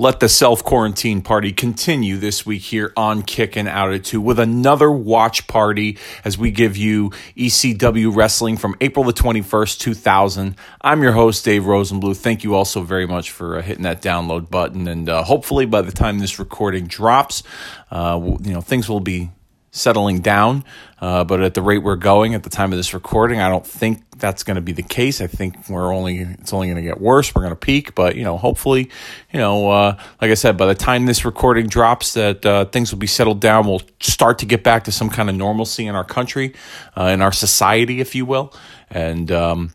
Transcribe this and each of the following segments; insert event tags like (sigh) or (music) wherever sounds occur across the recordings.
let the self quarantine party continue this week here on Kicking Out at 2 with another watch party as we give you ECW wrestling from April the 21st, 2000. I'm your host, Dave Rosenbluth. Thank you also very much for uh, hitting that download button. And uh, hopefully, by the time this recording drops, uh, you know, things will be settling down. Uh, but at the rate we're going at the time of this recording, I don't think that's going to be the case. I think we're only it's only going to get worse. We're going to peak, but you know, hopefully, you know, uh, like I said, by the time this recording drops, that uh, things will be settled down. We'll start to get back to some kind of normalcy in our country, uh, in our society, if you will, and um,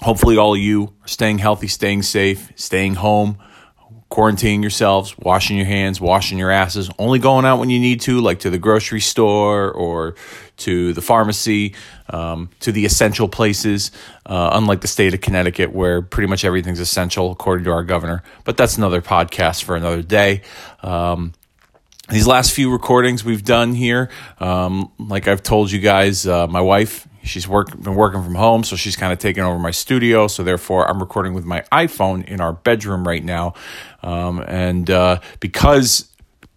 hopefully, all of you are staying healthy, staying safe, staying home quarantining yourselves, washing your hands, washing your asses, only going out when you need to, like to the grocery store or to the pharmacy, um, to the essential places, uh, unlike the state of Connecticut, where pretty much everything's essential, according to our governor. But that's another podcast for another day. Um, these last few recordings we've done here, um, like I've told you guys, uh, my wife she's work, been working from home, so she's kind of taken over my studio. So therefore, I'm recording with my iPhone in our bedroom right now. Um, and uh, because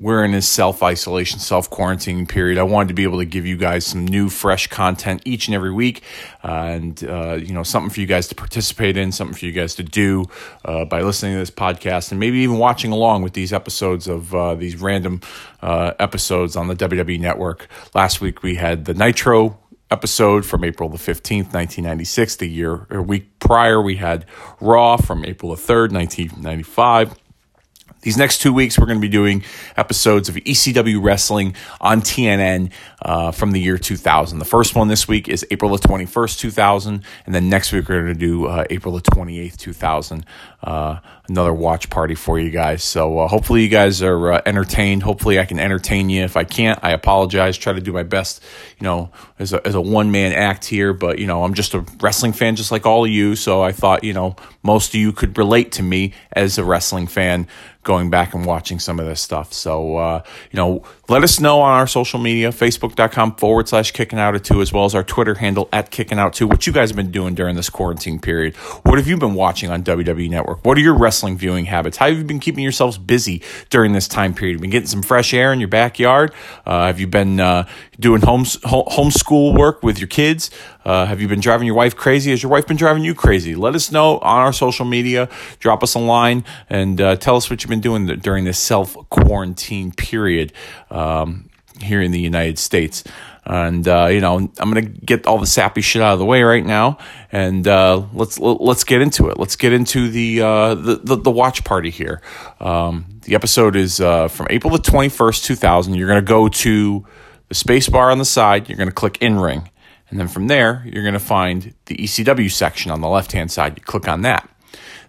we're in this self isolation, self quarantine period. I wanted to be able to give you guys some new, fresh content each and every week, uh, and uh, you know something for you guys to participate in, something for you guys to do uh, by listening to this podcast, and maybe even watching along with these episodes of uh, these random uh, episodes on the WWE Network. Last week we had the Nitro episode from April the 15th, 1996. The year or week prior, we had Raw from April the 3rd, 1995. These next two weeks, we're going to be doing episodes of ECW Wrestling on TNN uh, from the year 2000. The first one this week is April the 21st, 2000. And then next week, we're going to do uh, April the 28th, 2000. Uh, another watch party for you guys. So uh, hopefully, you guys are uh, entertained. Hopefully, I can entertain you. If I can't, I apologize. Try to do my best, you know, as a, as a one man act here. But, you know, I'm just a wrestling fan just like all of you. So I thought, you know, most of you could relate to me as a wrestling fan going back and watching some of this stuff. So, uh, you know, let us know on our social media, facebook.com forward slash kicking out at two, as well as our Twitter handle at kicking out two, what you guys have been doing during this quarantine period. What have you been watching on WWE Network? What are your wrestling viewing habits? How have you been keeping yourselves busy during this time period? Been getting some fresh air in your backyard? Uh, have you been uh, doing home homeschool work with your kids? Uh, have you been driving your wife crazy? Has your wife been driving you crazy? Let us know on our social media. Drop us a line and uh, tell us what you've been doing during this self quarantine period um, here in the United States. And uh, you know, I'm gonna get all the sappy shit out of the way right now, and uh, let's let's get into it. Let's get into the uh, the, the, the watch party here. Um, the episode is uh, from April the 21st, 2000. You're gonna go to the space bar on the side. You're gonna click in ring, and then from there you're gonna find the ECW section on the left hand side. You click on that.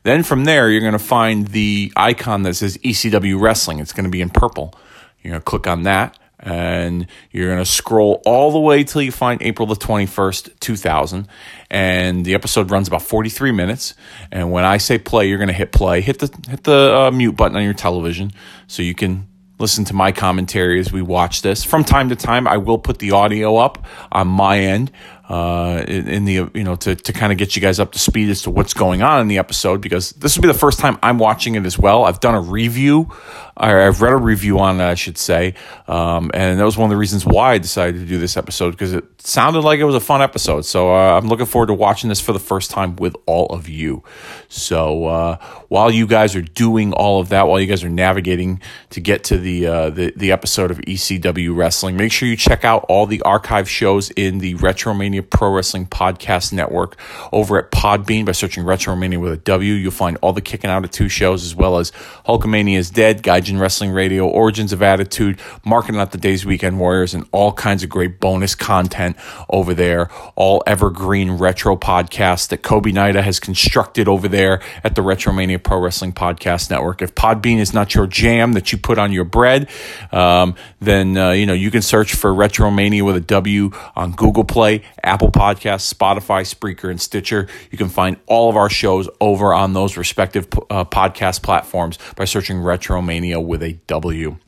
Then from there, you're going to find the icon that says ECW Wrestling. It's going to be in purple. You're going to click on that and you're going to scroll all the way till you find April the 21st, 2000. And the episode runs about 43 minutes. And when I say play, you're going to hit play, hit the, hit the uh, mute button on your television so you can listen to my commentary as we watch this. From time to time, I will put the audio up on my end uh, in, the you know to to kind of get you guys up to speed as to what's going on in the episode because this will be the first time I'm watching it as well. I've done a review, or I've read a review on it, I should say, um, and that was one of the reasons why I decided to do this episode because it sounded like it was a fun episode. So uh, I'm looking forward to watching this for the first time with all of you. So uh, while you guys are doing all of that, while you guys are navigating to get to the uh, the, the episode of ECW Wrestling, make sure you check out all the archive shows in the Retromania Pro Wrestling Podcast Network over at Podbean by searching Retromania with a W. You'll find all the Kicking Out at Two shows as well as Hulkamania is Dead, Gaijin Wrestling Radio, Origins of Attitude, Marking Out the Days Weekend Warriors, and all kinds of great bonus content over there. All evergreen retro podcasts that Kobe Nida has constructed over there at the Retromania Pro Wrestling Podcast Network. If Podbean is not your jam that you put on your bread, um, then uh, you know you can search for Retromania with a W on Google Play, Apple Podcasts, Spotify, Spreaker, and Stitcher. You can find all of our shows over on those respective uh, podcast platforms by searching Retromania with a W.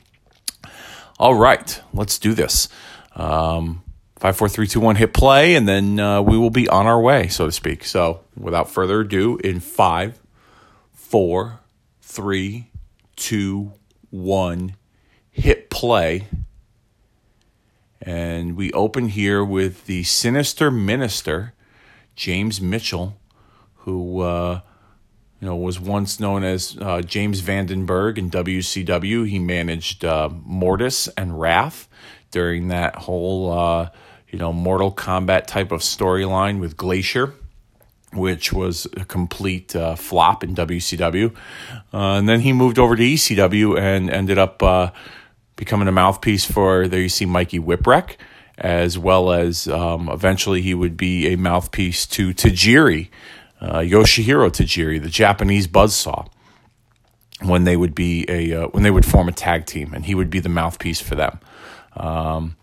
All right, let's do this. Um, five, four, three, two, one, hit play, and then uh, we will be on our way, so to speak. So, without further ado, in five, four, three, two, one, hit play. And we open here with the sinister minister, James Mitchell, who uh, you know was once known as uh, James Vandenberg in WCW. He managed uh, Mortis and Wrath during that whole uh, you know Mortal Kombat type of storyline with Glacier which was a complete uh, flop in WCW. Uh, and then he moved over to ECW and ended up uh, becoming a mouthpiece for, there you see Mikey Whipwreck, as well as um, eventually he would be a mouthpiece to Tajiri, uh, Yoshihiro Tajiri, the Japanese buzzsaw. When they would be a uh, when they would form a tag team, and he would be the mouthpiece for them. Um,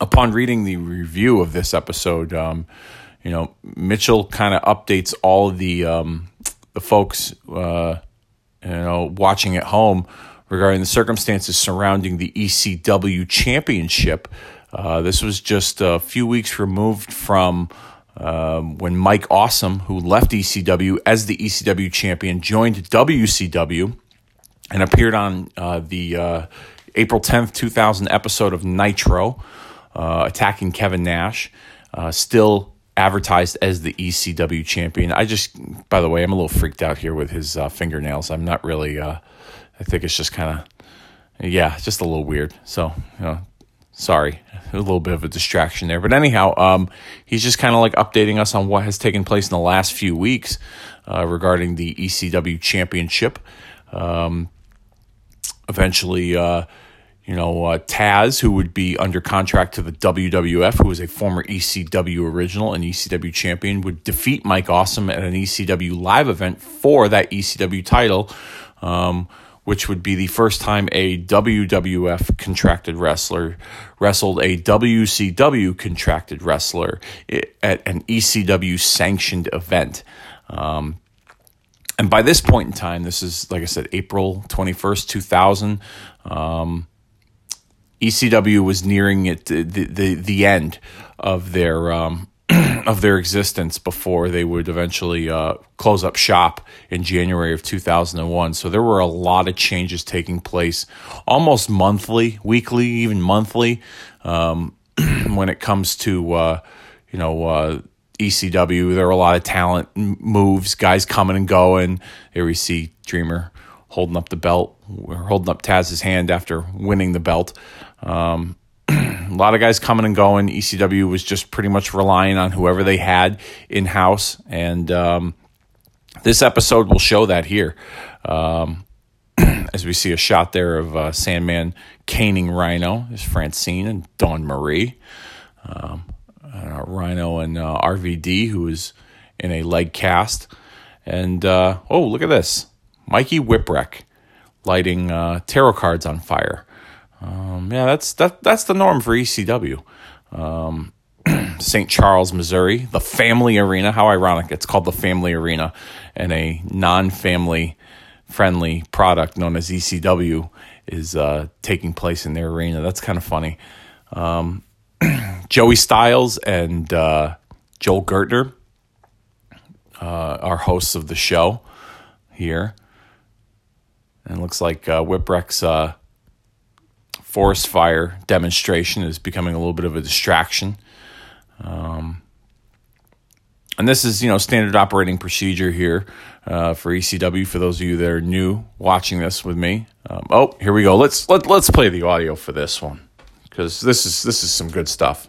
upon reading the review of this episode, um, you know, Mitchell kind of updates all of the um, the folks, uh, you know, watching at home regarding the circumstances surrounding the ECW championship. Uh, this was just a few weeks removed from um, when Mike Awesome, who left ECW as the ECW champion, joined WCW and appeared on uh, the uh, April 10th, 2000 episode of Nitro, uh, attacking Kevin Nash. Uh, still advertised as the ECW champion. I just, by the way, I'm a little freaked out here with his uh, fingernails. I'm not really. I think it's just kind of, yeah, just a little weird. So, you know, sorry, a little bit of a distraction there. But anyhow, um, he's just kind of like updating us on what has taken place in the last few weeks uh, regarding the ECW championship. Um, eventually, uh, you know, uh, Taz, who would be under contract to the WWF, who was a former ECW original and ECW champion, would defeat Mike Awesome at an ECW live event for that ECW title, um, which would be the first time a WWF contracted wrestler wrestled a WCW contracted wrestler at an ECW sanctioned event. Um, and by this point in time, this is, like I said, April 21st, 2000. Um, ECW was nearing it the the, the end of their um, (clears throat) of their existence before they would eventually uh, close up shop in January of 2001. So there were a lot of changes taking place, almost monthly, weekly, even monthly, um, (clears throat) when it comes to uh, you know. Uh, ECW, there were a lot of talent moves, guys coming and going. Here we see Dreamer holding up the belt, holding up Taz's hand after winning the belt. Um, (clears throat) a lot of guys coming and going. ECW was just pretty much relying on whoever they had in house, and um, this episode will show that here. Um, (clears throat) as we see a shot there of uh, Sandman caning Rhino, is Francine and Dawn Marie. Um, uh, Rhino and uh, RVD, who is in a leg cast. And uh, oh, look at this Mikey Whipwreck lighting uh, tarot cards on fire. Um, yeah, that's that that's the norm for ECW. Um, (clears throat) St. Charles, Missouri, the Family Arena. How ironic! It's called the Family Arena, and a non-family friendly product known as ECW is uh, taking place in their arena. That's kind of funny. Um, (clears throat) Joey Styles and uh, Joel Gertner uh, are hosts of the show here. And it looks like uh, Whipwreck's uh, forest fire demonstration is becoming a little bit of a distraction. Um, and this is, you know, standard operating procedure here uh, for ECW. For those of you that are new watching this with me, um, oh, here we go. Let's let let's play the audio for this one because this is this is some good stuff.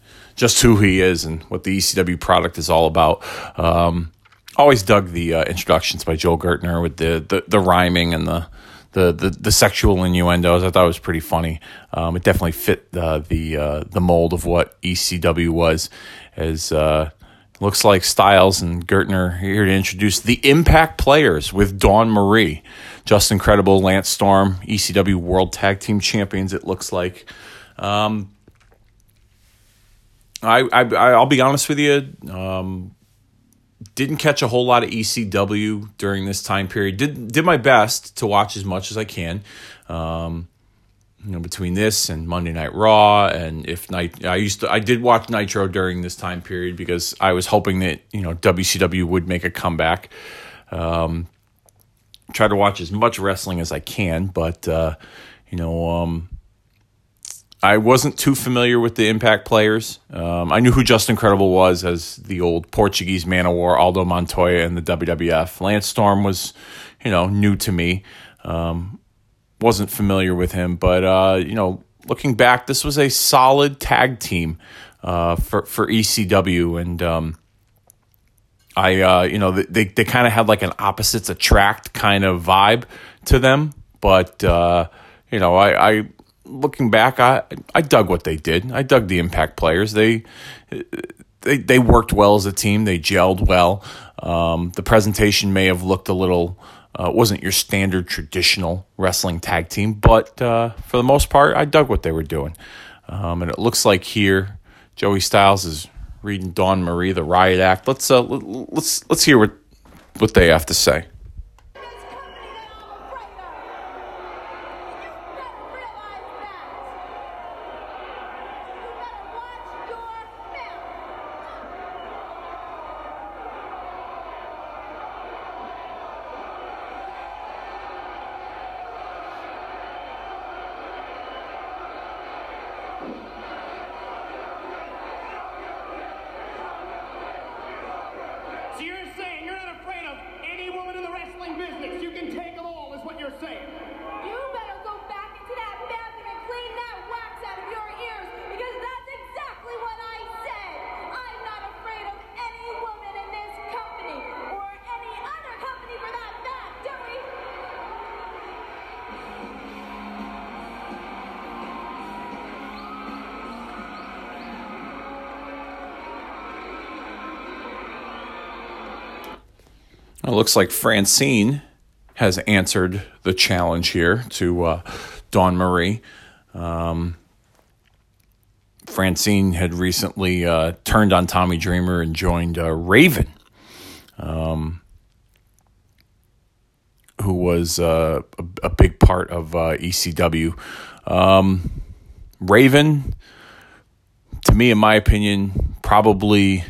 just who he is and what the ECW product is all about. Um, always dug the uh, introductions by Joel Gertner with the, the, the rhyming and the the, the, the sexual innuendos. I thought it was pretty funny. Um, it definitely fit uh, the uh, the mold of what ECW was. As uh, looks like Styles and Gertner here to introduce the Impact players with Dawn Marie, just incredible Lance Storm, ECW World Tag Team Champions. It looks like. Um, I, I I'll be honest with you. Um, didn't catch a whole lot of ECW during this time period. Did did my best to watch as much as I can. Um, you know, between this and Monday Night Raw, and if night, I used to, I did watch Nitro during this time period because I was hoping that you know WCW would make a comeback. Um, try to watch as much wrestling as I can, but uh, you know, um, I wasn't too familiar with the Impact players. Um, I knew who Justin Credible was as the old Portuguese man of war, Aldo Montoya in the WWF. Lance Storm was, you know, new to me. Um, wasn't familiar with him, but uh, you know, looking back, this was a solid tag team uh, for for ECW, and um, I, uh, you know, they they kind of had like an opposites attract kind of vibe to them, but uh, you know, I, I looking back, I I dug what they did. I dug the Impact players. They they they worked well as a team. They gelled well. Um, the presentation may have looked a little uh, wasn't your standard traditional wrestling tag team, but uh, for the most part, I dug what they were doing. Um, and it looks like here, Joey Styles is reading Dawn Marie, the Riot Act. Let's uh, let's let's hear what what they have to say. It looks like Francine has answered the challenge here to uh, Dawn Marie. Um, Francine had recently uh, turned on Tommy Dreamer and joined uh, Raven, um, who was uh, a, a, big part of uh, ECW. Um, Raven, to me, in my opinion, probably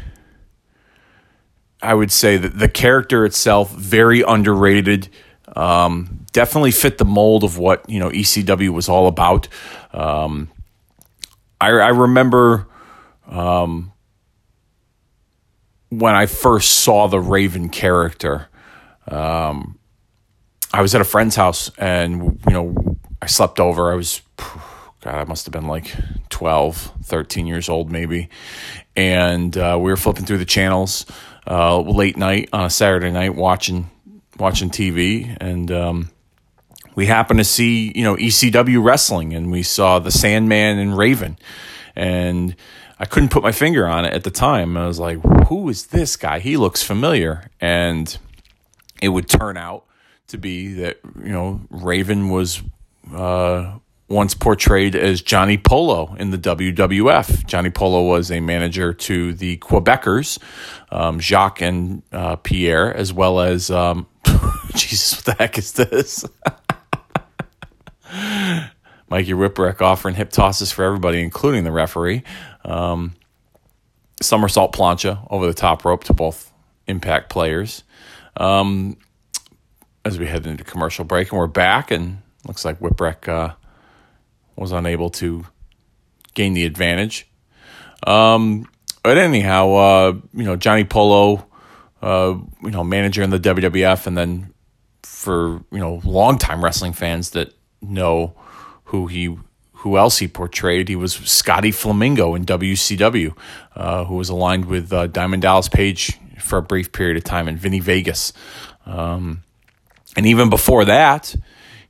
I would say that the character itself very underrated. Um, definitely fit the mold of what you know ECW was all about. Um, I, I, remember um, when I first saw the Raven character. Um, I was at a friend's house, and you know I slept over. I was (sighs) God, I must have been like 12, 13 years old, maybe. And uh, we were flipping through the channels uh, late night on a Saturday night watching watching TV, and um, we happened to see you know ECW wrestling, and we saw the Sandman and Raven, and I couldn't put my finger on it at the time. I was like, "Who is this guy? He looks familiar," and it would turn out to be that you know Raven was uh, once portrayed as Johnny Polo in the WWF. Johnny Polo was a manager to the Quebecers, um, Jacques and uh, Pierre, as well as um, (laughs) Jesus, what the heck is this? (laughs) Mikey Whipwreck offering hip tosses for everybody, including the referee. Um, somersault plancha over the top rope to both Impact players. Um, as we head into commercial break, and we're back, and looks like Whipwreck uh, was unable to gain the advantage. Um, but anyhow, uh, you know Johnny Polo, uh, you know manager in the WWF, and then for you know longtime wrestling fans that know who he who else he portrayed, he was Scotty Flamingo in WCW, uh, who was aligned with uh, Diamond Dallas Page for a brief period of time, and Vinny Vegas. Um, and even before that,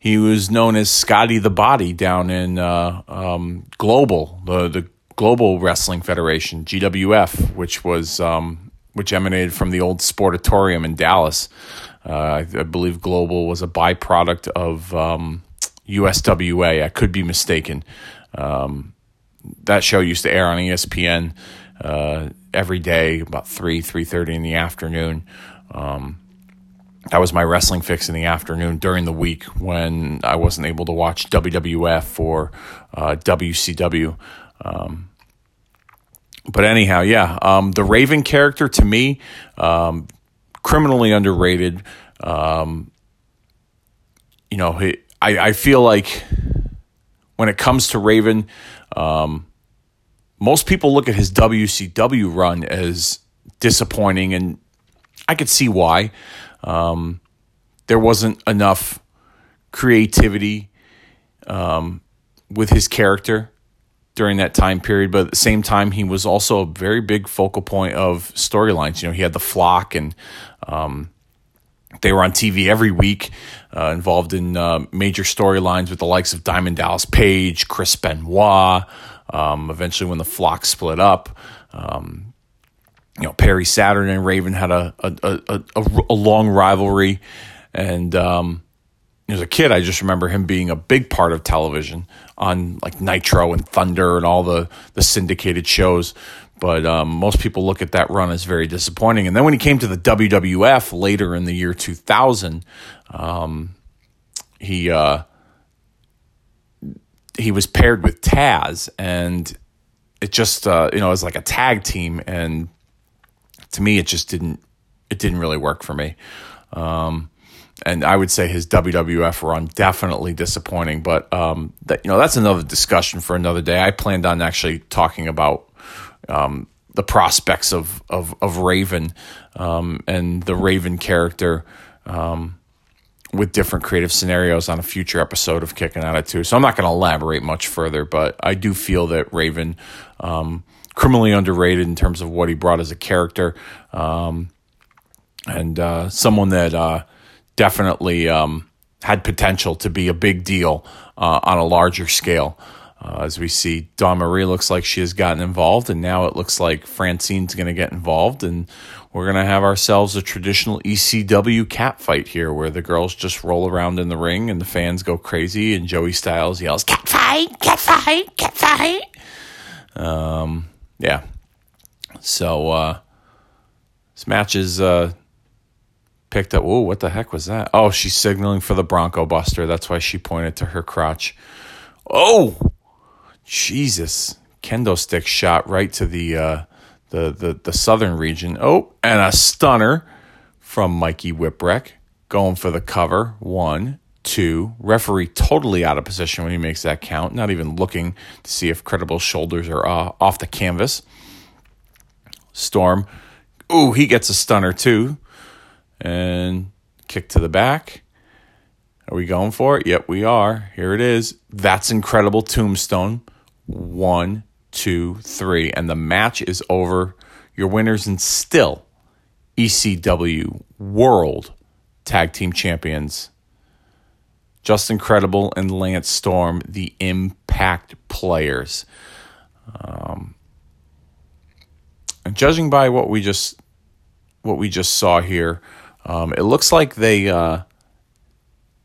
he was known as Scotty the Body down in uh, um, Global, the the Global Wrestling Federation (GWF), which was um, which emanated from the old Sportatorium in Dallas. Uh, I, I, believe Global was a byproduct of um, USWA. I could be mistaken. Um, that show used to air on ESPN uh, every day, about three three thirty in the afternoon. Um, that was my wrestling fix in the afternoon during the week when I wasn't able to watch WWF or uh, WCW. Um, but anyhow, yeah, um, the Raven character to me, um, criminally underrated. Um, you know, I, I feel like when it comes to Raven, um, most people look at his WCW run as disappointing, and I could see why. Um, there wasn't enough creativity um, with his character during that time period, but at the same time, he was also a very big focal point of storylines. You know, he had the flock, and um, they were on TV every week, uh, involved in uh, major storylines with the likes of Diamond Dallas Page, Chris Benoit. Um, eventually, when the flock split up, um, you know Perry Saturn and Raven had a a, a, a, a long rivalry, and um, as a kid, I just remember him being a big part of television on like Nitro and Thunder and all the the syndicated shows. But um, most people look at that run as very disappointing. And then when he came to the WWF later in the year 2000, um, he uh, he was paired with Taz, and it just uh, you know it was like a tag team and to me, it just didn't it didn't really work for me. Um, and I would say his WWF run definitely disappointing. But um, that you know that's another discussion for another day. I planned on actually talking about um, the prospects of of, of Raven um, and the Raven character um, with different creative scenarios on a future episode of Kicking Out at Two. So I'm not going to elaborate much further, but I do feel that Raven um, criminally underrated in terms of what he brought as a character, um, and uh, someone that uh, definitely um, had potential to be a big deal uh, on a larger scale. Uh, as we see, Dawn Marie looks like she has gotten involved, and now it looks like Francine's going to get involved, and we're going to have ourselves a traditional ECW cat fight here, where the girls just roll around in the ring and the fans go crazy, and Joey Styles yells, "Cat fight! Cat fight! Cat fight!" Um, yeah. So uh, this match is uh, picked up. Whoa, what the heck was that? Oh, she's signaling for the Bronco Buster. That's why she pointed to her crotch. Oh, Jesus! Kendo stick shot right to the uh, the the the southern region. Oh, and a stunner from Mikey Whipwreck going for the cover. One, two. Referee totally out of position when he makes that count, not even looking to see if credible shoulders are uh, off the canvas. Storm, ooh, he gets a stunner too. And kick to the back. Are we going for it? Yep, we are. Here it is. That's incredible tombstone. One, two, three. And the match is over. Your winners and still ECW World Tag Team Champions Justin Credible and Lance Storm, the impact players. Um, and judging by what we just what we just saw here, um, it looks like they uh,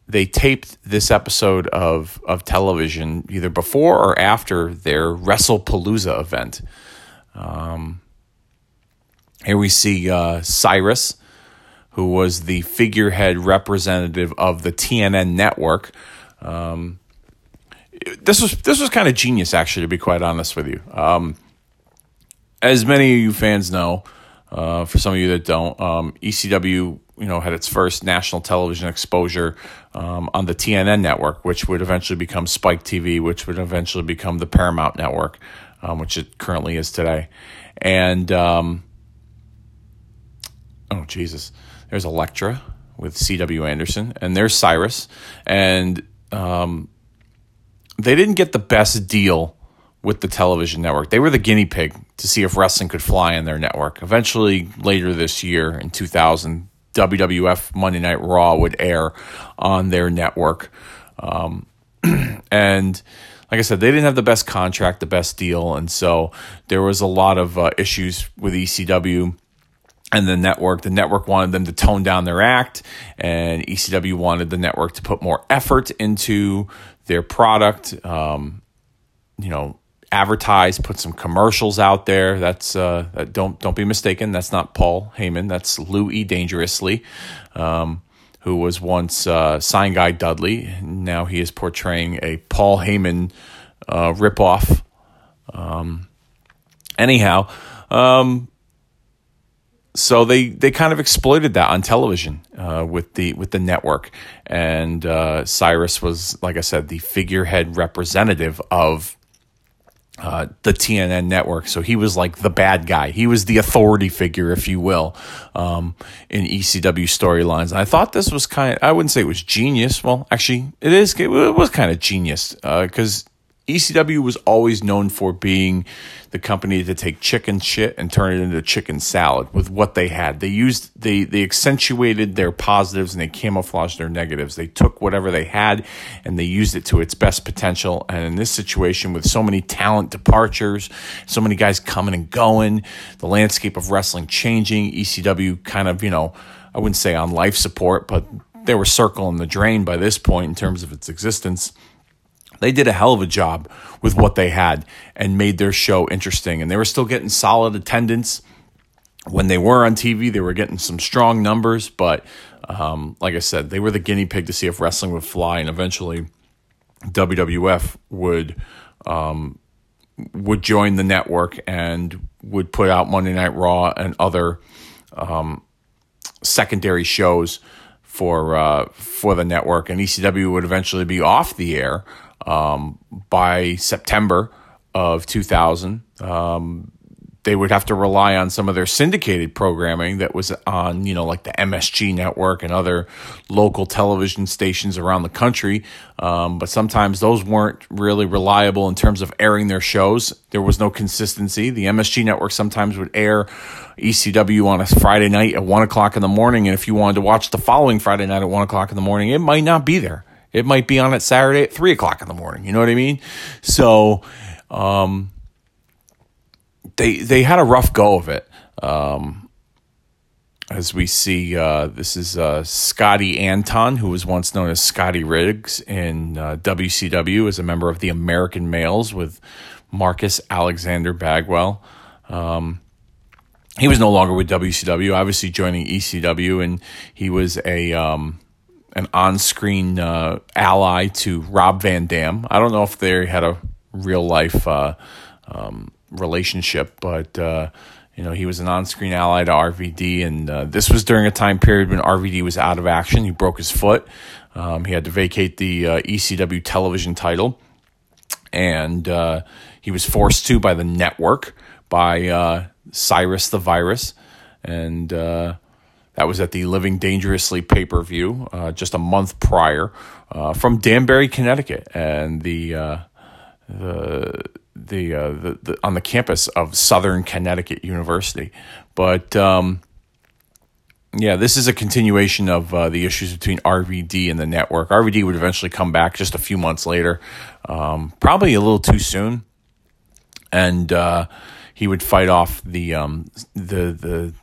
they taped this episode of of television either before or after their WrestlePalooza event. Um, here we see uh, Cyrus who was the figurehead representative of the TNN network. Um, this was this was kind of genius, actually, to be quite honest with you. Um, as many of you fans know, uh, for some of you that don't, um, ECW you know had its first national television exposure um, on the TNN network, which would eventually become Spike TV, which would eventually become the Paramount network, um, which it currently is today. And um, oh Jesus, there's Elektra with C.W. Anderson, and there's Cyrus. And um, they didn't get the best deal with the television network. They were the guinea pig to see if wrestling could fly in their network. Eventually, later this year in 2000, WWF Monday Night Raw would air on their network. Um, (clears throat) and like I said, they didn't have the best contract, the best deal, and so there was a lot of uh, issues with ECW and the network. The network wanted them to tone down their act, and ECW wanted the network to put more effort into their product. Um, you know, advertise, put some commercials out there. That's uh, don't don't be mistaken. That's not Paul Heyman. That's Louis Dangerously. Um, who was once uh, Sign Guy Dudley. Now he is portraying a Paul Heyman uh, ripoff. Um, anyhow, um, so they they kind of exploited that on television uh, with the with the network, and uh, Cyrus was, like I said, the figurehead representative of uh, the TNN network. So he was like the bad guy. He was the authority figure, if you will, um, in ECW storylines. I thought this was kind of, I wouldn't say it was genius. Well, actually, it is, it was kind of genius because uh, ECW was always known for being the company to take chicken shit and turn it into chicken salad with what they had. They used they they accentuated their positives and they camouflaged their negatives. They took whatever they had and they used it to its best potential. And in this situation with so many talent departures, so many guys coming and going, the landscape of wrestling changing, ECW kind of, you know, I wouldn't say on life support, but they were circling the drain by this point in terms of its existence they did a hell of a job with what they had and made their show interesting. And they were still getting solid attendance. When they were on TV, they were getting some strong numbers. But um, like I said, they were the guinea pig to see if wrestling would fly. And eventually, WWF would. Um, would join the network and would put out Monday Night Raw and other um, secondary shows for uh, for the network, and ECW would eventually be off the air um, by September of 2000. Um, they would have to rely on some of their syndicated programming that was on, you know, like the MSG network and other local television stations around the country. Um, but sometimes those weren't really reliable in terms of airing their shows. There was no consistency. The MSG network sometimes would air ECW on a Friday night at one o'clock in the morning. And if you wanted to watch the following Friday night at one o'clock in the morning, it might not be there. It might be on at Saturday at three o'clock in the morning. You know what I mean? So, um, they they had a rough go of it. Um, as we see, uh, this is uh, Scotty Anton, who was once known as Scotty Riggs in uh, WCW as a member of the American Males with Marcus Alexander Bagwell. Um, he was no longer with WCW, obviously joining ECW, and he was a um, an on-screen uh, ally to Rob Van Dam. I don't know if they had a real life uh, um, relationship, but uh, you know he was an on-screen ally to RVD, and uh, this was during a time period when RVD was out of action. He broke his foot. Um, he had to vacate the uh, ECW television title, and uh, he was forced to by the network by Cyrus the Virus, and that was at the Living Dangerously pay per view uh, just a month prior uh, from Danbury, Connecticut, and the uh, the the, uh, the, the on the campus of Southern Connecticut University. But um, yeah, this is a continuation of uh, the issues between RVD and the network. RVD would eventually come back just a few months later, um, probably a little too soon, and uh, he would fight off the um, the the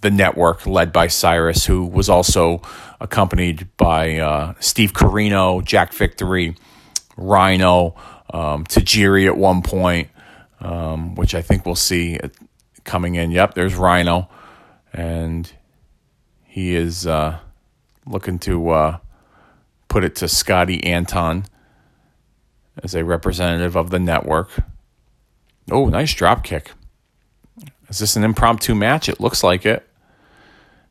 the network led by Cyrus, who was also accompanied by uh, Steve Corino, Jack Victory, Rhino, um, Tajiri at one point, um, which I think we'll see coming in. Yep, there's Rhino, and he is uh, looking to uh, put it to Scotty Anton as a representative of the network. Oh, nice drop kick. Is this an impromptu match? It looks like it.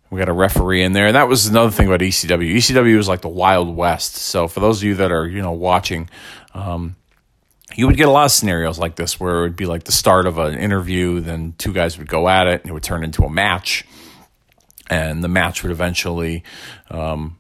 We got a referee in there, and that was another thing about ECW. ECW was like the Wild West. So for those of you that are you know watching, um, you would get a lot of scenarios like this where it would be like the start of an interview, then two guys would go at it, and it would turn into a match, and the match would eventually, um,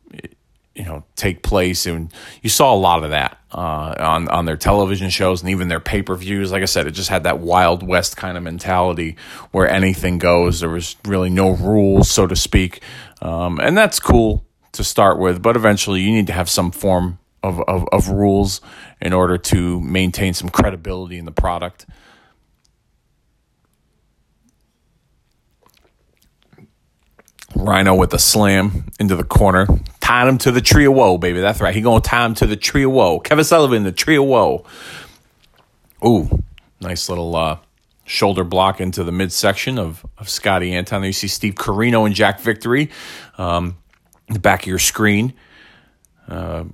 you know take place and you saw a lot of that uh, on on their television shows and even their pay per views. Like I said, it just had that wild west kind of mentality where anything goes. There was really no rules, so to speak, um, and that's cool to start with. But eventually, you need to have some form of, of, of rules in order to maintain some credibility in the product. Rhino with a slam into the corner. Tied him to the tree of woe, baby. That's right. He gonna tie him to the tree of woe. Kevin Sullivan, the tree of woe. Ooh, nice little uh, shoulder block into the midsection of, of Scotty Anton. There you see Steve Corino and Jack Victory. Um, the back of your screen. Uh,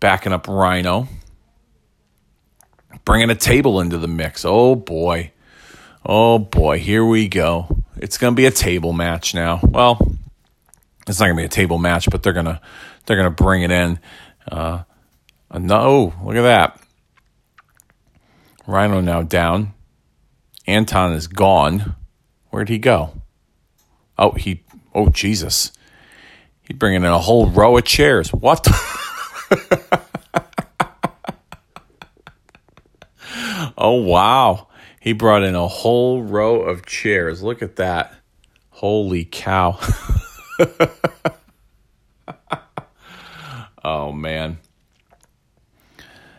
backing up Rhino. Bringing a table into the mix. Oh boy. Oh boy. Here we go. It's going to be a table match now. Well, it's not going to be a table match, but they're going to they're going to bring it in. Uh, no, look at that. Rhino now down. Anton is gone. Where'd he go? Oh, he. Oh, Jesus. He's bringing in a whole row of chairs. What? (laughs) oh, wow. He brought in a whole row of chairs. Look at that. Holy cow. (laughs) oh, man.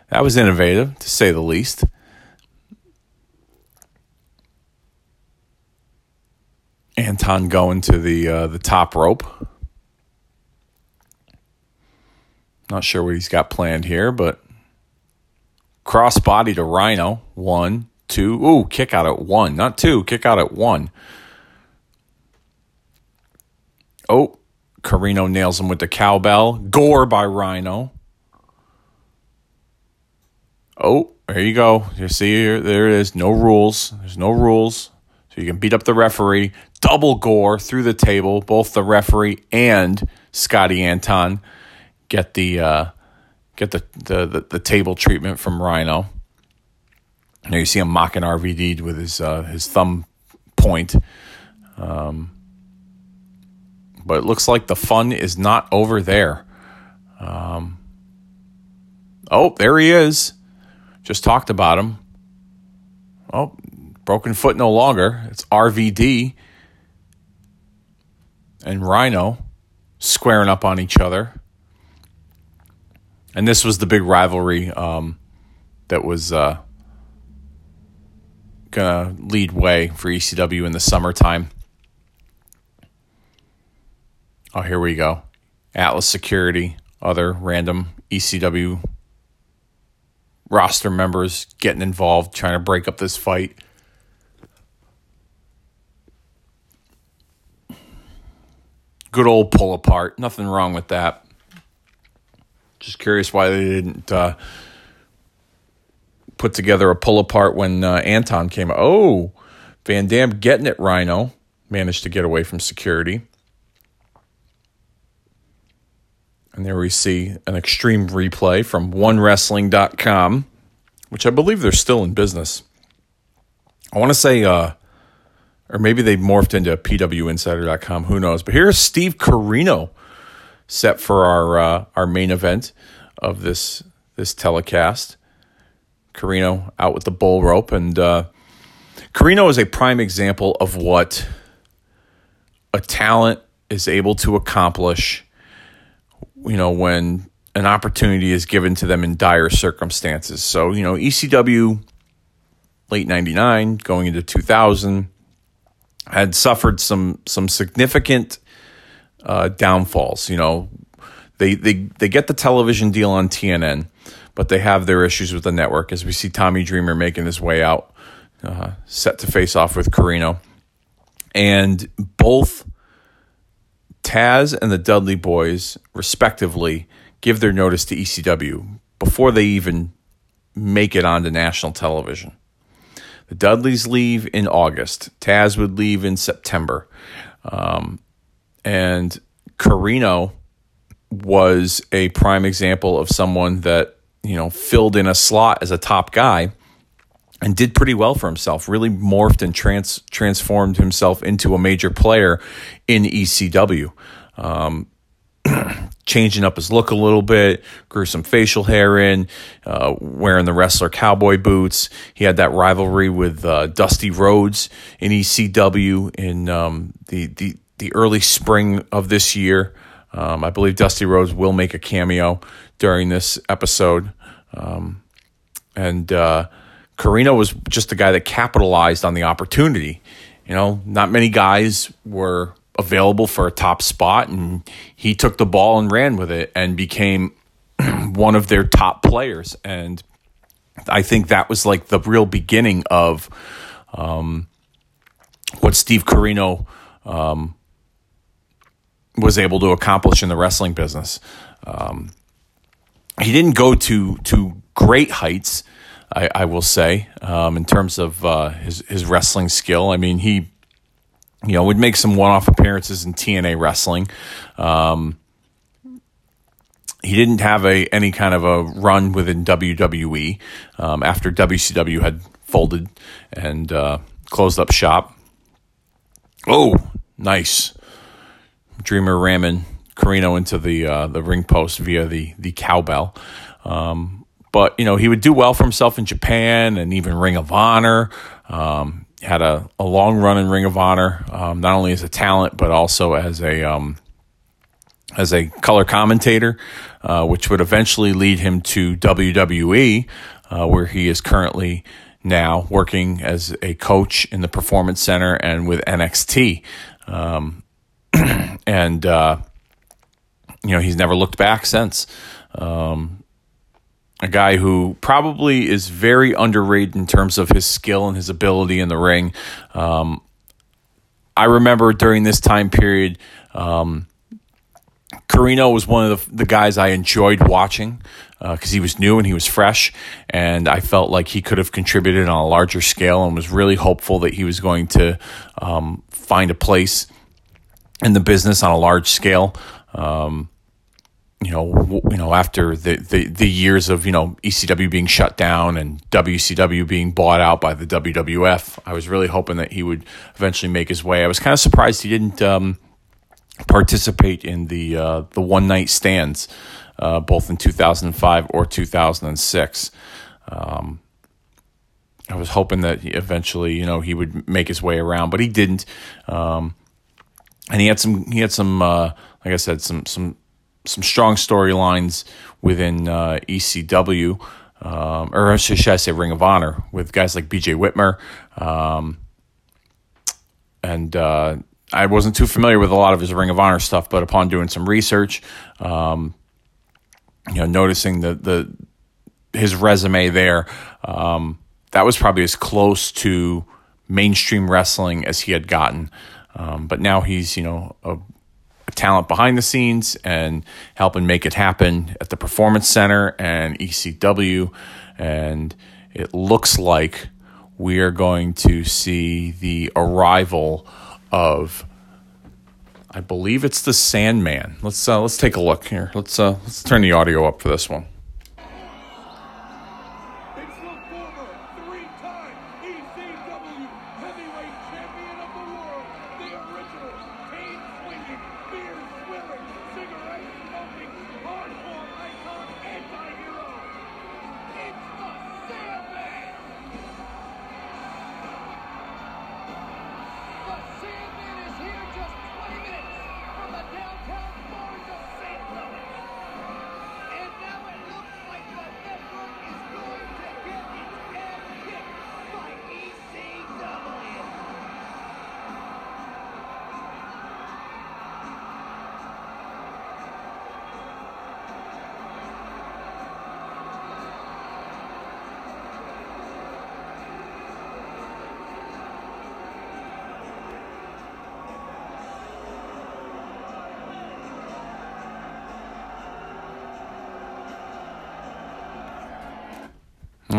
That was innovative, to say the least. Anton going to the uh, the top rope. Not sure what he's got planned here, but crossbody to Rhino. One, two. Ooh, kick out at one. Not two, kick out at one. Oh, Corino nails him with the cowbell. Gore by Rhino. Oh, there you go. You see here, there it is. No rules. There's no rules. So you can beat up the referee. Double gore through the table. Both the referee and Scotty Anton get the uh, get the, the, the, the table treatment from Rhino. Now you see him mocking RVD with his uh, his thumb point. Um, but it looks like the fun is not over there. Um, oh, there he is. Just talked about him. Oh, broken foot no longer. It's RVD and Rhino squaring up on each other. And this was the big rivalry um, that was uh, gonna lead way for ECW in the summertime. Oh, here we go. Atlas Security, other random ECW roster members getting involved, trying to break up this fight. Good old pull apart. Nothing wrong with that. Just curious why they didn't uh, put together a pull apart when uh, Anton came. Oh, Van Dam getting it, Rhino. Managed to get away from security. And there we see an extreme replay from onewrestling.com, which I believe they're still in business. I want to say, uh, or maybe they morphed into pwinsider.com. Who knows? But here's Steve Corino set for our uh, our main event of this this telecast. Corino out with the bull rope. And uh, Corino is a prime example of what a talent is able to accomplish, you know, when an opportunity is given to them in dire circumstances. So, you know, ECW late 99 going into 2000 had suffered some some significant uh, downfalls, you know, they, they they get the television deal on TNN but they have their issues with the network as we see Tommy Dreamer making his way out, uh, set to face off with Corino. And both Taz and the Dudley Boys, respectively, give their notice to ECW before they even make it onto national television. The Dudleys leave in August. Taz would leave in September. Um, and Corino was a prime example of someone that you know, filled in a slot as a top guy and did pretty well for himself. Really morphed and trans- transformed himself into a major player in ECW. Um, (clears throat) changing up his look a little bit, grew some facial hair in, uh, wearing the wrestler cowboy boots. He had that rivalry with uh, Dusty Rhodes in ECW in um, the, the the early spring of this year. Um, I believe Dusty Rhodes will make a cameo during this episode. Um, and uh, Corino was just the guy that capitalized on the opportunity. You know, not many guys were available for a top spot, and he took the ball and ran with it and became (clears throat) one of their top players. And I think that was like the real beginning of um, what Steve Corino um, was able to accomplish in the wrestling business. Um, he didn't go to to great heights, I, I will say, um, in terms of uh, his his wrestling skill. I mean, he you know would make some one off appearances in TNA wrestling. Um, he didn't have a any kind of a run within WWE um, after WCW had folded and uh, closed up shop. Oh, nice! Dreamer ramming Corino into the uh, the ring post via the the cowbell. Um, but you know he would do well for himself in Japan and even Ring of Honor. Um, had a, a long run in Ring of Honor, um, not only as a talent but also as a um, as a color commentator, uh, which would eventually lead him to WWE, uh, where he is currently now working as a coach in the Performance Center and with NXT. Um, (clears throat) and, uh, you know, he's never looked back since. Um, a guy who probably is very underrated in terms of his skill and his ability in the ring. Um, I remember during this time period, um, Corino was one of the, the guys I enjoyed watching because uh, he was new and he was fresh, and I felt like he could have contributed on a larger scale, and was really hopeful that he was going to um, find a place in the business on a large scale. Um, you know, you know, after the, the, the years of you know ECW being shut down and WCW being bought out by the WWF, I was really hoping that he would eventually make his way. I was kind of surprised he didn't um, participate in the uh, the one night stands, uh, both in 2005 or 2006. Um, I was hoping that eventually, you know, he would make his way around, but he didn't. Um, and he had some, he had some, uh, like I said, some some some strong storylines within uh, ECW, um, or should I say Ring of Honor, with guys like BJ Whitmer. Um, and uh, I wasn't too familiar with a lot of his Ring of Honor stuff, but upon doing some research, um, you know, noticing the the his resume there, um, that was probably as close to mainstream wrestling as he had gotten. Um, but now he's you know a talent behind the scenes and helping make it happen at the Performance Center and ECW. And it looks like we are going to see the arrival of. I believe it's the Sandman. Let's uh, let's take a look here. Let's uh, let's turn the audio up for this one.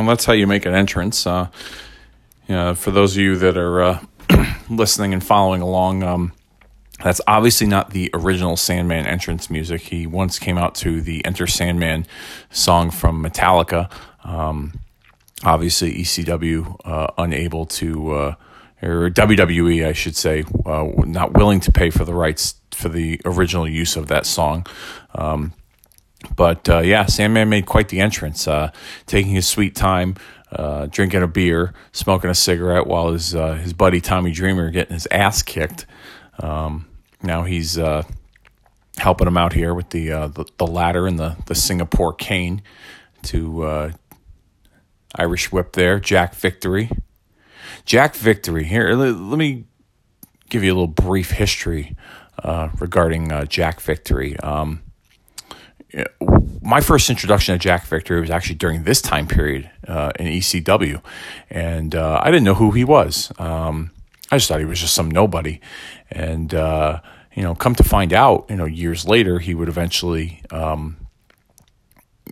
That's how you make an entrance. Uh, you know, for those of you that are uh, (clears throat) listening and following along, um, that's obviously not the original Sandman entrance music. He once came out to the Enter Sandman song from Metallica. Um, obviously, ECW uh, unable to, uh, or WWE, I should say, uh, not willing to pay for the rights for the original use of that song. Um, but uh, yeah, Sandman made quite the entrance, uh, taking his sweet time, uh, drinking a beer, smoking a cigarette, while his uh, his buddy Tommy Dreamer getting his ass kicked. Um, now he's uh, helping him out here with the uh, the, the, ladder and the the Singapore cane to Irish whip there. Jack Victory, Jack Victory. Here, let, let me give you a little brief history regarding Jack Victory. Um, my first introduction to Jack Victory was actually during this time period uh, in ECW, and uh, I didn't know who he was. Um, I just thought he was just some nobody, and uh, you know, come to find out, you know, years later, he would eventually, um,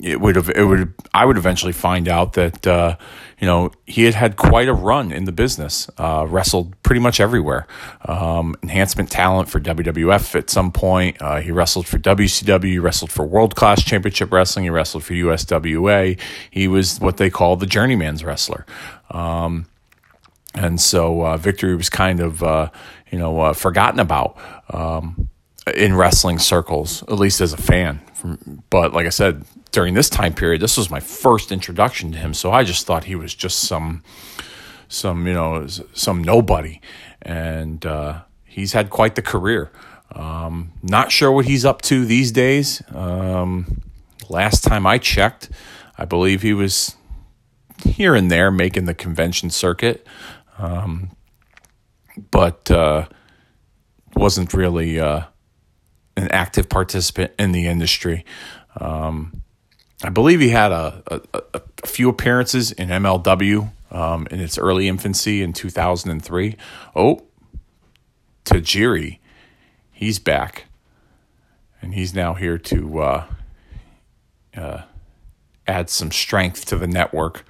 it would have, it would, I would eventually find out that, uh, you know, he had had quite a run in the business, uh, wrestled pretty much everywhere. Um, enhancement talent for WWF at some point. Uh, he wrestled for WCW, wrestled for World Class Championship Wrestling, he wrestled for USWA. He was what they call the journeyman's wrestler. Um, and so uh, victory was kind of uh, you know uh, forgotten about um, in wrestling circles, at least as a fan. From, but like I said, during this time period, this was my first introduction to him, so I just thought he was just some some you know some nobody, and uh, he's had quite the career. Um, not sure what he's up to these days. Um, last time I checked, I believe he was here and there making the convention circuit um, but uh, wasn't really uh, an active participant in the industry. Um, I believe he had a, a, a, few appearances in MLW um, in its early infancy in 2003. Oh, Tajiri, he's back. And he's now here to uh, uh add some strength to the network.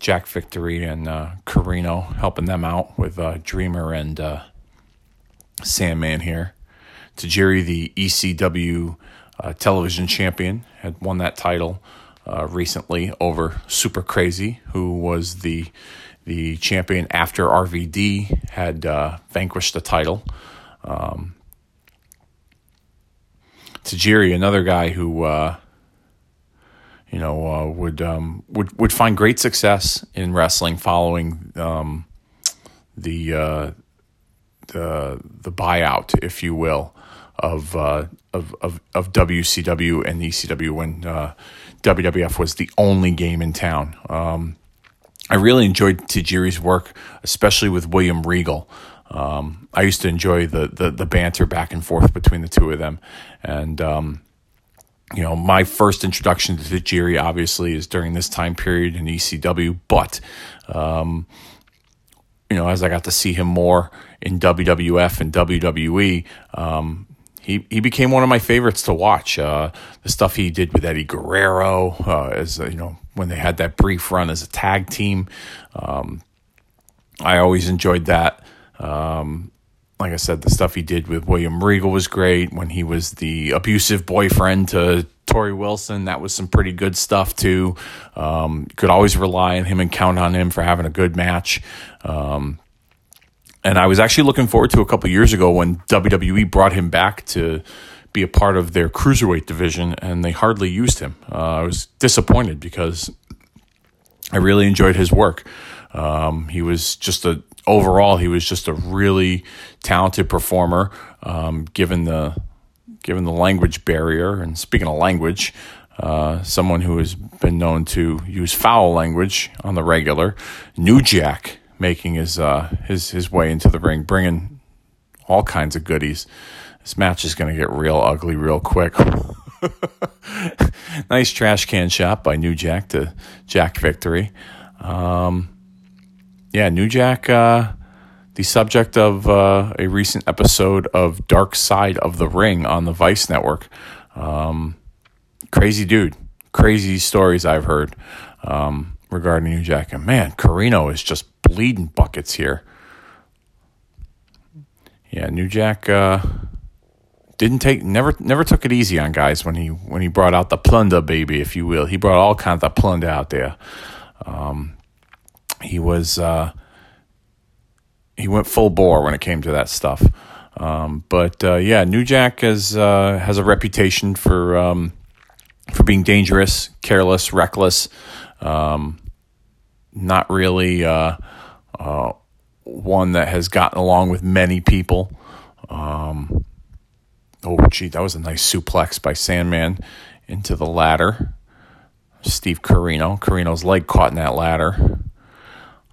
Jack Victory and uh, Corino helping them out with uh, Dreamer and uh, Sandman here. Tajiri, the ECW uh, television champion, had won that title uh, recently over Super Crazy, who was the the champion after RVD had uh, vanquished the title. Um, Tajiri, another guy who uh, you know, uh, would um, would would find great success in wrestling following um, the uh, the the buyout, if you will, of uh, of, of of WCW and ECW when uh, WWF was the only game in town. Um, I really enjoyed Tajiri's work, especially with William Regal. Um, I used to enjoy the, the, the banter back and forth between the two of them, and um, you know, my first introduction to Tajiri obviously is during this time period in ECW, but, um, you know, as I got to see him more in WWF and WWE, um, he, he became one of my favorites to watch. Uh, the stuff he did with Eddie Guerrero, uh, as you know, when they had that brief run as a tag team, um, I always enjoyed that. Um, like I said, the stuff he did with William Regal was great. When he was the abusive boyfriend to Torrie Wilson, that was some pretty good stuff too. Um, could always rely on him and count on him for having a good match. Um, and I was actually looking forward to a couple years ago when WWE brought him back to be a part of their cruiserweight division, and they hardly used him. Uh, I was disappointed because I really enjoyed his work. Um, he was just a overall, he was just a really talented performer. Um, given the given the language barrier, and speaking of language, uh, someone who has been known to use foul language on the regular, New Jack making his uh, his his way into the ring, bringing all kinds of goodies. This match is going to get real ugly real quick. (laughs) nice trash can shot by New Jack to Jack Victory. Um, yeah, New Jack, uh, the subject of uh, a recent episode of Dark Side of the Ring on the Vice Network. Um, crazy dude, crazy stories I've heard um, regarding New Jack. And man, Corino is just bleeding buckets here. Yeah, New Jack uh, didn't take never never took it easy on guys when he when he brought out the plunder baby, if you will. He brought all kinds of plunder out there. Um, he was uh, he went full bore when it came to that stuff. Um, but uh, yeah, New Jack has uh, has a reputation for um, for being dangerous, careless, reckless, um, not really uh, uh one that has gotten along with many people. Um, Oh, gee, that was a nice suplex by Sandman into the ladder. Steve Corino. Corino's leg caught in that ladder.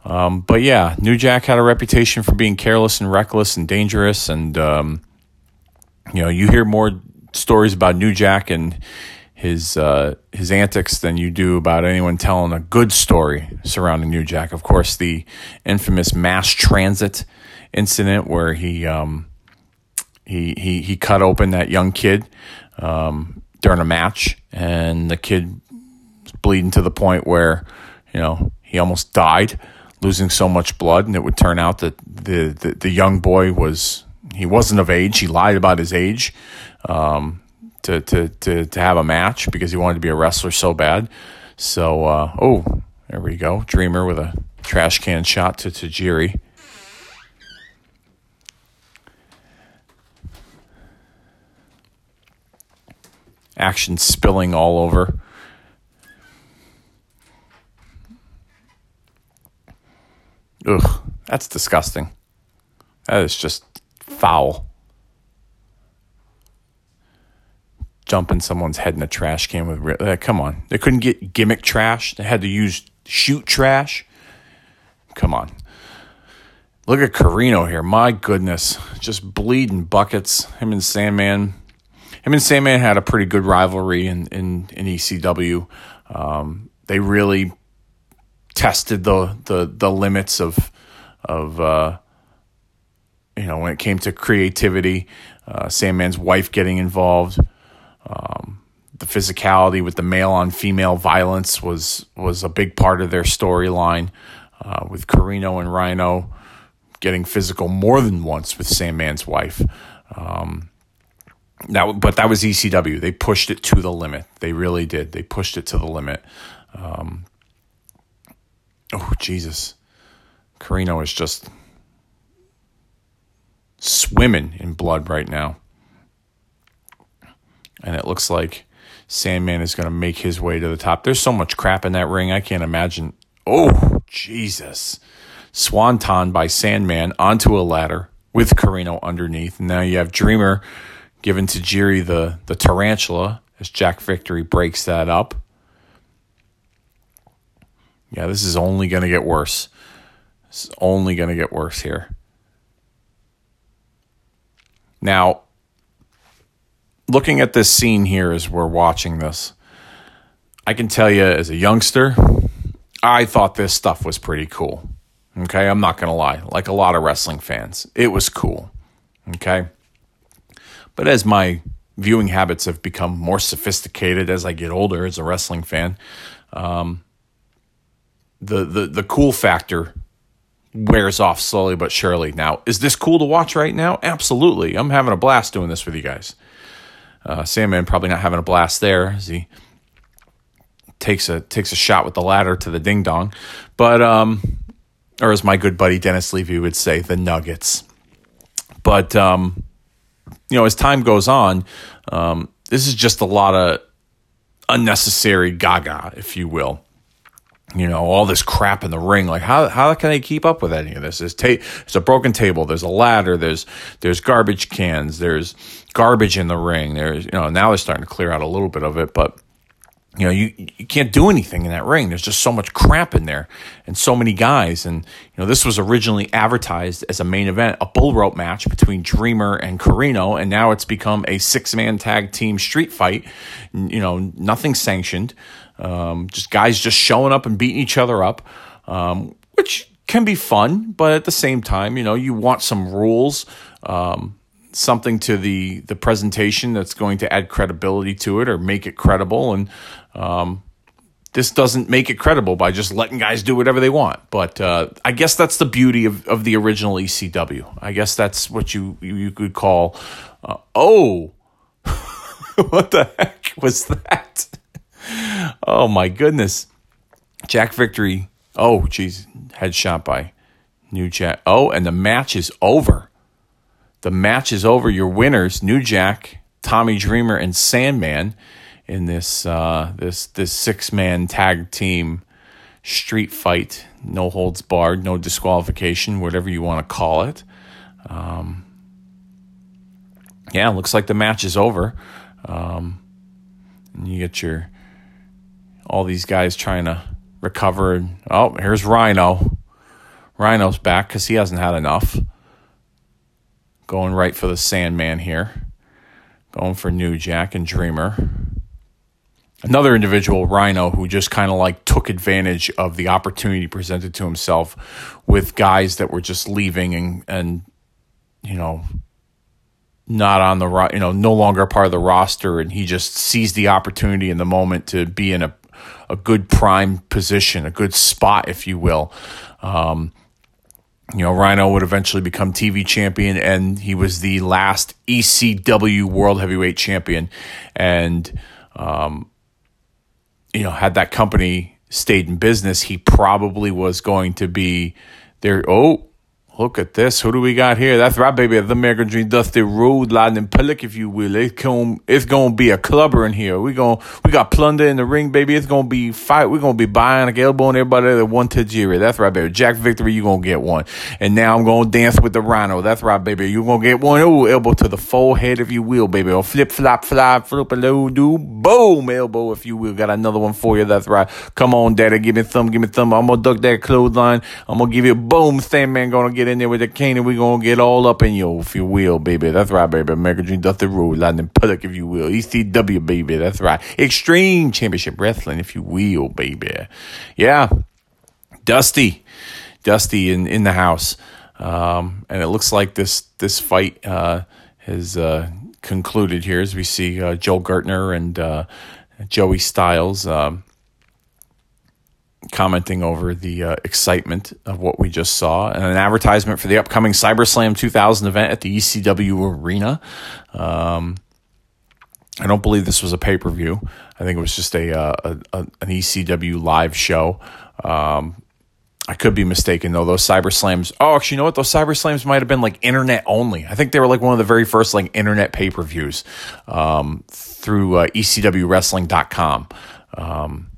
Um, but yeah, New Jack had a reputation for being careless and reckless and dangerous. And, um, you know, you hear more stories about New Jack and his uh, his antics than you do about anyone telling a good story surrounding New Jack. Of course, the infamous mass transit incident where he um, he, he he cut open that young kid um, during a match, and the kid was bleeding to the point where you know he almost died, losing so much blood, and it would turn out that the the, the young boy was he wasn't of age. He lied about his age. Um, to, to, to, to have a match because he wanted to be a wrestler so bad. So, uh, oh, there we go. Dreamer with a trash can shot to Tajiri. Action spilling all over. Ugh, that's disgusting. That is just foul. Jumping someone's head in a trash can with. Uh, come on. They couldn't get gimmick trash. They had to use shoot trash. Come on. Look at Corino here. My goodness. Just bleeding buckets. Him and Sandman. Him and Sandman had a pretty good rivalry in, in, in ECW. Um, they really tested the, the, the limits of, of uh, you know, when it came to creativity. Uh, Sandman's wife getting involved. Um, the physicality with the male on female violence was was a big part of their storyline. Uh, with Corino and Rhino getting physical more than once with Sandman's wife. Um, but that was ECW. They pushed it to the limit. They really did. They pushed it to the limit. Um, oh Jesus, Corino is just swimming in blood right now and it looks like Sandman is going to make his way to the top. There's so much crap in that ring. I can't imagine. Oh, Jesus. Swanton by Sandman onto a ladder with Corino underneath. Now you have Dreamer given Tajiri the, the tarantula as Jack Victory breaks that up. Yeah, this is only going to get worse. This is only going to get worse here. Now, looking at this scene here as we're watching this, I can tell you as a youngster, I thought this stuff was pretty cool. Okay, I'm not going to lie. Like a lot of wrestling fans, it was cool. Okay. But as my viewing habits have become more sophisticated as I get older as a wrestling fan, um, the, the, the cool factor wears off slowly but surely. Now, is this cool to watch right now? Absolutely. I'm having a blast doing this with you guys. Uh, Sandman probably not having a blast there as he takes a takes a shot with the ladder to the ding dong, but um, or as my good buddy Dennis Levy would say, the Nuggets. But um, you know, as time goes on, um, this is just a lot of unnecessary gaga, if you will. You know all this crap in the ring like how how can they keep up with any of this? There's ta- there's a broken table. There's a ladder. There's there's garbage cans. There's garbage in the ring. There's you know now they're starting to clear out a little bit of it but you know you you can't do anything in that ring. There's just so much crap in there and so many guys. And you know this was originally advertised as a main event a bull rope match between dreamer and Corino and now it's become a six man tag team street fight. You know nothing sanctioned. Um, just guys just showing up and beating each other up, um, which can be fun, but at the same time, you know, you want some rules, um, something to the the presentation that's going to add credibility to it or make it credible. And um, this doesn't make it credible by just letting guys do whatever they want. But uh, I guess that's the beauty of, of the original ECW. I guess that's what you you could call. Uh, oh, (laughs) what the heck was that? (laughs) oh my goodness. Jack Victory. Oh, geez. Headshot by New Jack. Oh, and the match is over. The match is over. Your winners, New Jack, Tommy Dreamer, and Sandman in this uh, this this six man tag team street fight. No holds barred, no disqualification, whatever you want to call it. Um, yeah, looks like the match is over. Um, and you get your all these guys trying to recover. Oh, here's Rhino. Rhino's back because he hasn't had enough. Going right for the Sandman here. Going for New Jack and Dreamer. Another individual, Rhino, who just kind of like took advantage of the opportunity presented to himself with guys that were just leaving and, and you know, not on the you know no longer part of the roster and he just seized the opportunity in the moment to be in a a good prime position a good spot if you will um, you know Rhino would eventually become TV champion and he was the last ECW World Heavyweight Champion. And um, you know had that company stayed in business he probably was going to be there. Oh Look at this. Who do we got here? That's right, baby. The American Dream, Dusty Rhodes Lightning Pillock, if you will. It's going, it's to be a clubber in here. We going we got plunder in the ring, baby. It's to be fight. We're to be buying a elbow on everybody that one Tajiri. That's right, baby. Jack Victory, you to get one. And now I'm to dance with the Rhino. That's right, baby. you to get one. Ooh, elbow to the forehead, if you will, baby. Or flip, flop, fly, flip, a low, do, boom, elbow, if you will. Got another one for you. That's right. Come on, daddy. Give me thumb, give me thumb. I'm to duck that clothesline. I'm to give you a boom. Sandman to get in there with the cane and we gonna get all up in you, if you will, baby. That's right, baby. American Dream Dusty Rhodes, Lightning Pillock, if you will. ECW, baby. That's right. Extreme Championship Wrestling, if you will, baby. Yeah. Dusty. Dusty in, in the house. Um, and it looks like this this fight uh, has uh, concluded here as we see uh, Joel Gertner and uh, Joey Styles. Um, commenting over the uh, excitement of what we just saw and an advertisement for the upcoming Cyber Slam 2000 event at the ECW Arena. Um, I don't believe this was a pay per view. I think it was just a, uh, a, a, an ECW live show. Um, I could be mistaken though. Those Cyber Slams. Oh, actually, you know what? Those Cyber Slams might have been like internet only. I think they were like one of the very first like internet pay per views um, through uh, ECWWrestling.com. Um,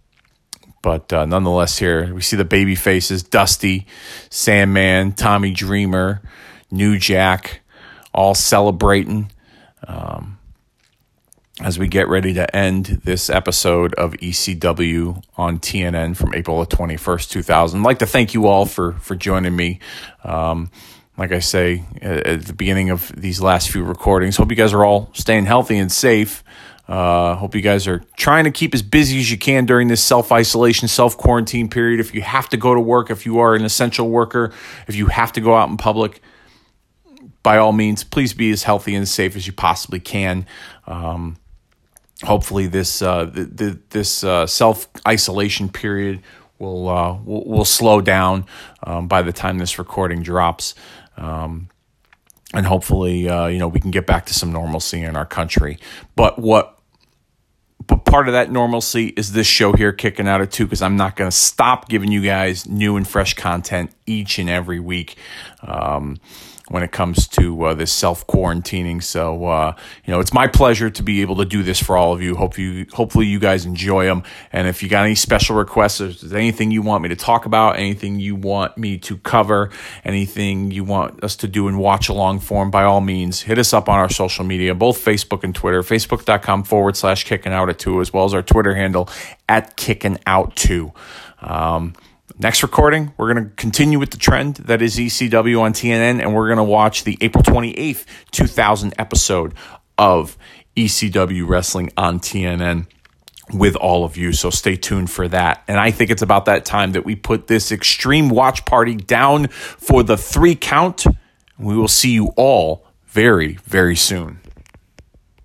but uh, nonetheless, here we see the baby faces Dusty, Sandman, Tommy Dreamer, New Jack, all celebrating um, as we get ready to end this episode of ECW on TNN from April the 21st, 2000. I'd like to thank you all for, for joining me. Um, like I say at the beginning of these last few recordings, hope you guys are all staying healthy and safe. Uh, hope you guys are trying to keep as busy as you can during this self isolation, self quarantine period. If you have to go to work, if you are an essential worker, if you have to go out in public, by all means, please be as healthy and safe as you possibly can. Um, hopefully, this uh, the, the, this uh, self isolation period will, uh, will, will slow down um, by the time this recording drops. Um, and hopefully, uh, you know, we can get back to some normalcy in our country. But what but part of that normalcy is this show here kicking out at two because I'm not going to stop giving you guys new and fresh content each and every week. Um, when it comes to uh, this self quarantining. So uh, you know, it's my pleasure to be able to do this for all of you. Hope you, hopefully, you guys enjoy them. And if you got any special requests, if there's anything you want me to talk about, anything you want me to cover, anything you want us to do in watch along form, by all means, hit us up on our social media, both Facebook and Twitter. Facebook.com forward slash kicking out at two, as well as our Twitter handle at kicking out two. Um, Next recording, we're going to continue with the trend that is ECW on TNN, and we're going to watch the April 28th, 2000 episode of ECW Wrestling on TNN with all of you. So stay tuned for that. And I think it's about that time that we put this extreme watch party down for the three count. We will see you all very, very soon.